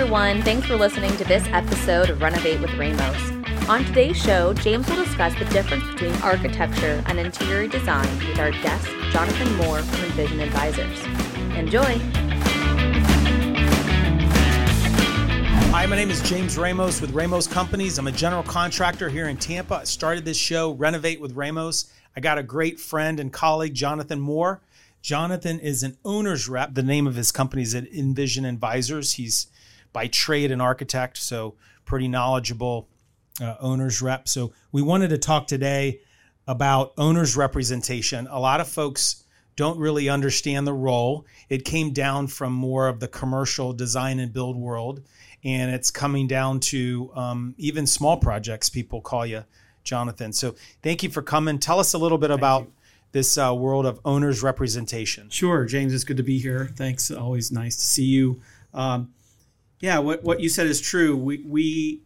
everyone. Thanks for listening to this episode of Renovate with Ramos. On today's show, James will discuss the difference between architecture and interior design with our guest, Jonathan Moore from InVision Advisors. Enjoy! Hi, my name is James Ramos with Ramos Companies. I'm a general contractor here in Tampa. I started this show, Renovate with Ramos. I got a great friend and colleague, Jonathan Moore. Jonathan is an owner's rep. The name of his company is InVision Advisors. He's by trade an architect, so pretty knowledgeable uh, owner's rep. So we wanted to talk today about owner's representation. A lot of folks don't really understand the role. It came down from more of the commercial design and build world, and it's coming down to um, even small projects. People call you Jonathan. So thank you for coming. Tell us a little bit thank about. You. This uh, world of owners representation. Sure, James. It's good to be here. Thanks. Always nice to see you. Um, yeah, what, what you said is true. We, we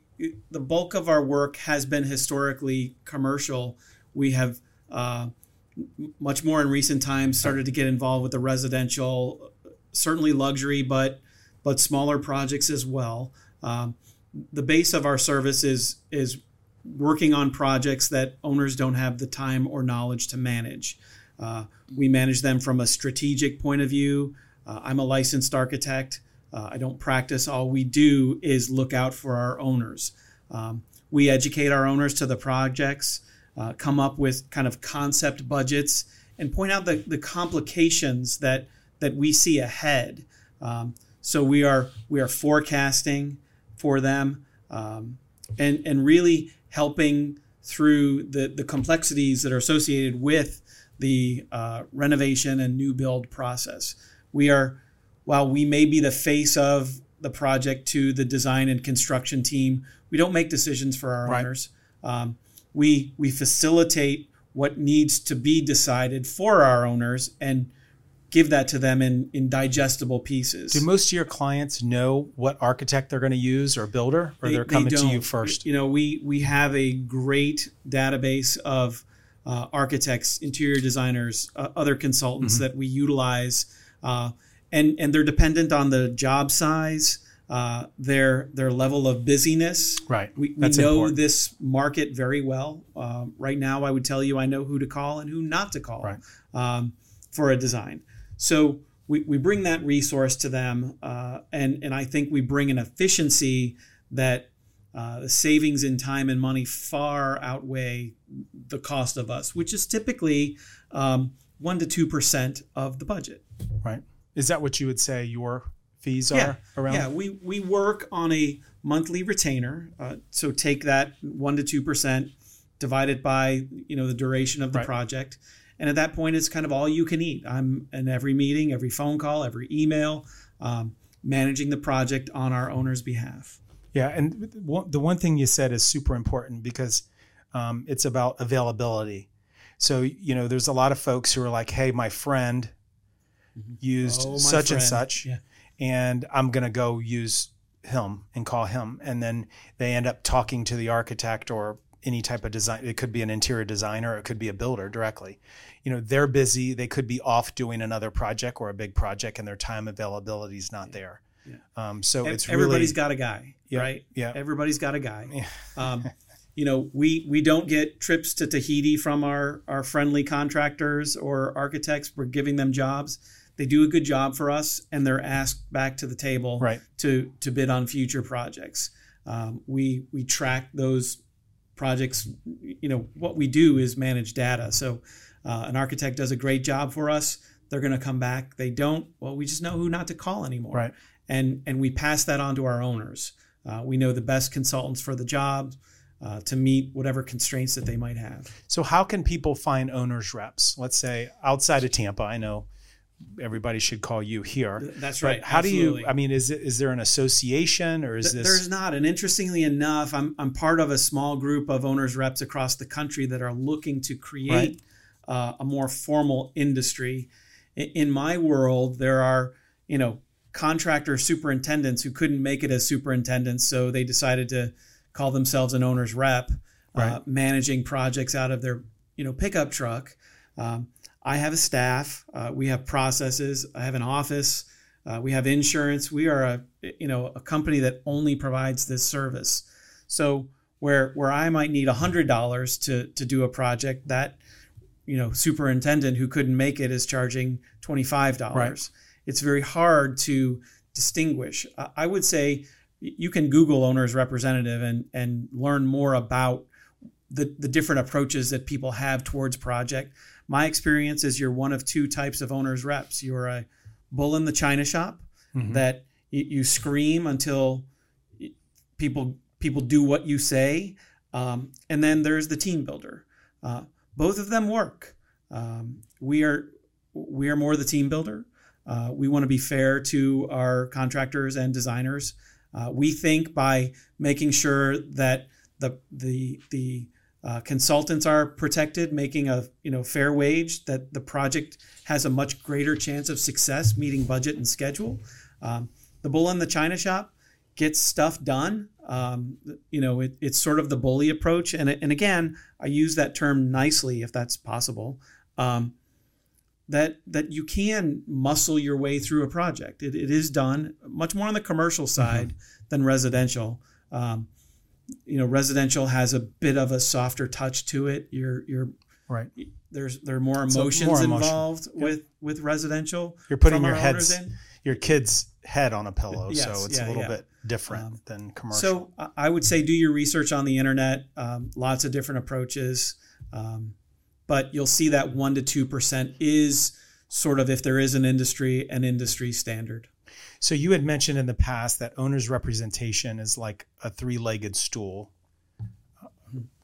the bulk of our work has been historically commercial. We have uh, much more in recent times started to get involved with the residential, certainly luxury, but but smaller projects as well. Um, the base of our service is is working on projects that owners don't have the time or knowledge to manage. Uh, we manage them from a strategic point of view. Uh, I'm a licensed architect. Uh, I don't practice. All we do is look out for our owners. Um, we educate our owners to the projects, uh, come up with kind of concept budgets, and point out the, the complications that that we see ahead. Um, so we are we are forecasting for them um, and and really helping through the the complexities that are associated with the uh, renovation and new build process. We are while we may be the face of the project to the design and construction team, we don't make decisions for our right. owners. Um, we we facilitate what needs to be decided for our owners and give that to them in, in digestible pieces. Do most of your clients know what architect they're going to use or builder, or they, are coming to you first? You know, we we have a great database of uh, architects, interior designers, uh, other consultants mm-hmm. that we utilize. Uh, and and they're dependent on the job size, uh, their their level of busyness. Right. We, we know important. this market very well. Uh, right now, I would tell you I know who to call and who not to call right. um, for a design. So we, we bring that resource to them, uh, and and I think we bring an efficiency that uh, the savings in time and money far outweigh the cost of us, which is typically um, one to two percent of the budget. Right. Is that what you would say your fees are yeah. around? Yeah, we, we work on a monthly retainer. Uh, so take that one to two percent, divide it by you know the duration of the right. project, and at that point, it's kind of all you can eat. I'm in every meeting, every phone call, every email, um, managing the project on our owner's behalf. Yeah, and the one thing you said is super important because um, it's about availability. So you know, there's a lot of folks who are like, "Hey, my friend." Mm-hmm. used oh, such friend. and such, yeah. and I'm gonna go use him and call him, and then they end up talking to the architect or any type of design. It could be an interior designer, it could be a builder directly. You know, they're busy. They could be off doing another project or a big project, and their time availability is not yeah. there. Yeah. Um, so it's everybody's really, got a guy, yeah, right? Yeah, everybody's got a guy. Um, you know, we we don't get trips to Tahiti from our our friendly contractors or architects. We're giving them jobs they do a good job for us and they're asked back to the table right. to to bid on future projects. Um, we we track those projects. You know what we do is manage data. So uh, an architect does a great job for us. They're going to come back. They don't. Well, we just know who not to call anymore. Right. And and we pass that on to our owners. Uh, we know the best consultants for the job. Uh, to meet whatever constraints that they might have. So, how can people find owners reps? Let's say outside of Tampa. I know everybody should call you here. That's right. But how Absolutely. do you? I mean, is it, is there an association or is Th- this? There's not. And interestingly enough, I'm I'm part of a small group of owners reps across the country that are looking to create right. uh, a more formal industry. In, in my world, there are you know contractor superintendents who couldn't make it as superintendents, so they decided to call themselves an owner's rep, uh, right. uh, managing projects out of their you know pickup truck. Um, I have a staff. Uh, we have processes. I have an office. Uh, we have insurance. We are a you know a company that only provides this service. So where where I might need hundred dollars to to do a project, that you know superintendent who couldn't make it is charging twenty five dollars. Right. It's very hard to distinguish. I would say you can Google owner's representative and and learn more about the, the different approaches that people have towards project. My experience is you're one of two types of owner's reps. You're a bull in the china shop mm-hmm. that you, scream until people people do what you say, um, and then there's the team builder. Uh, both of them work. Um, we are we are more the team builder. Uh, we want to be fair to our contractors and designers. Uh, we think by making sure that the the the uh, consultants are protected, making a you know fair wage, that the project has a much greater chance of success meeting budget and schedule. Um, the bull in the china shop gets stuff done. Um, you know, it, it's sort of the bully approach, and and again, I use that term nicely if that's possible. Um, that that you can muscle your way through a project. It, it is done much more on the commercial mm-hmm. side mm-hmm. than residential. Um, you know, residential has a bit of a softer touch to it. You're you're right. There's there are more emotions more involved yep. with with residential. You're putting your heads your kid's head on a pillow, yes, so it's yeah, a little yeah. bit different um, than commercial. So I would say do your research on the internet. Um, lots of different approaches. Um, but you'll see that 1 to 2% is sort of if there is an industry an industry standard so you had mentioned in the past that owner's representation is like a three-legged stool.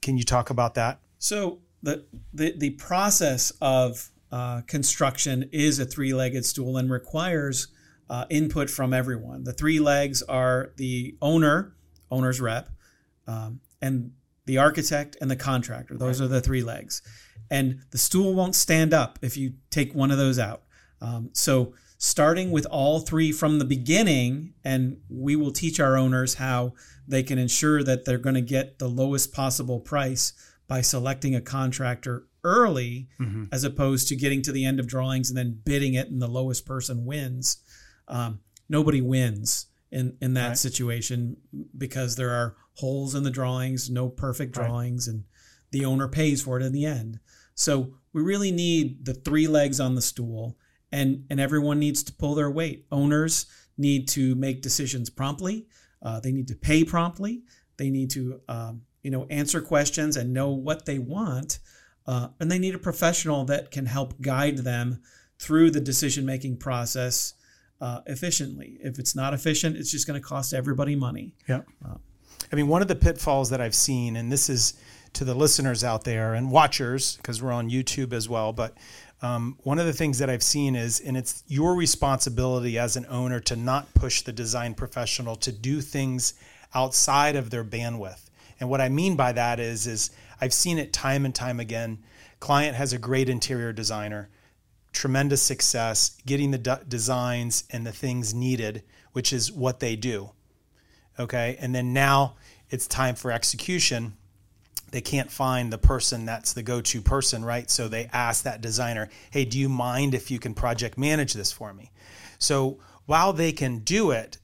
Can you talk about that? So the the, the process of uh, construction is a three-legged stool and requires uh, input from everyone. The three legs are the owner owner's rep um, and the architect and the contractor. Those right. are the three legs. And the stool won't stand up if you take one of those out. Um, so starting with all three from the beginning, and we will teach our owners how they can ensure that they're going to get the lowest possible price by selecting a contractor early mm-hmm. as opposed to getting to the end of drawings and then bidding it and the lowest person wins. Um, nobody wins in, in that right. situation because there are holes in the drawings, no perfect drawings, right. and the owner pays for it in the end. So we really need the three legs on the stool, and and everyone needs to pull their weight. Owners need to make decisions promptly. Uh, they need to pay promptly. They need to um, you know answer questions and know what they want, uh, and they need a professional that can help guide them through the decision making process uh, efficiently. If it's not efficient, it's just going to cost everybody money. Yeah. Uh, I mean, one of the pitfalls that I've seen, and this is to the listeners out there and watchers because we're on YouTube as well. But um, one of the things that I've seen is, and it's your responsibility as an owner to not push the design professional to do things outside of their bandwidth. And what I mean by that is, is I've seen it time and time again. Client has a great interior designer, tremendous success getting the de- designs and the things needed, which is what they do. Okay, and then now it's time for execution they can't find the person that's the go-to person right? So they ask that designer hey do you mind if you can project manage this for me? So while they can do it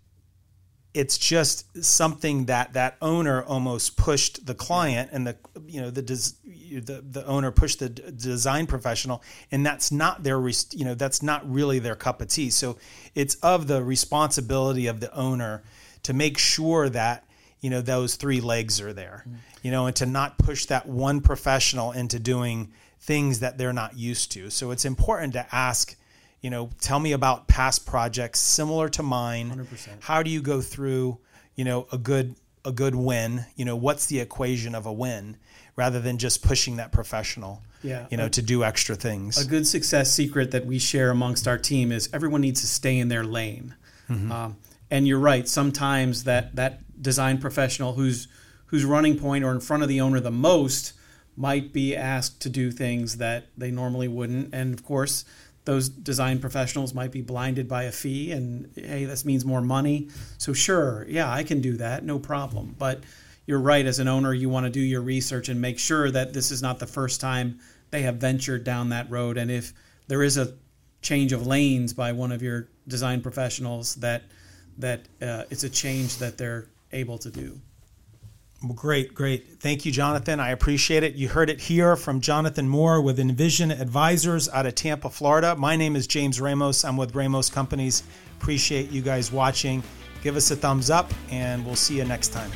it's just something that that owner almost pushed the client and the you know the the, the owner pushed the design professional and that's not their you know that's not really their cup of tea. So it's of the responsibility of the owner to make sure that you know those three legs are there. Mm. you know and to not push that one professional into doing things that they're not used to. So it's important to ask you know tell me about past projects similar to mine. 100%. how do you go through you know a good a good win? You know what's the equation of a win rather than just pushing that professional yeah. you know to do extra things? A good success secret that we share amongst our team is everyone needs to stay in their lane. Mm-hmm. um, and you're right sometimes that that design professional who's who's running point or in front of the owner the most might be asked to do things that they normally wouldn't. And of course those design professionals might be blinded by a fee and hey this means more money. So sure yeah i can do that no problem. But you're right as an owner you want to do your research and make sure that this is not the first time they have ventured down that road. And if there is a change of lanes by one of your design professionals that that uh, it's a change that they're able to do. Well, great, great. Thank you, Jonathan. I appreciate it. You heard it here from Jonathan Moore with InVision Advisors out of Tampa, Florida. My name is James Ramos. I'm with Ramos Companies. Appreciate you guys watching. Give us a thumbs up, and we'll see you next time.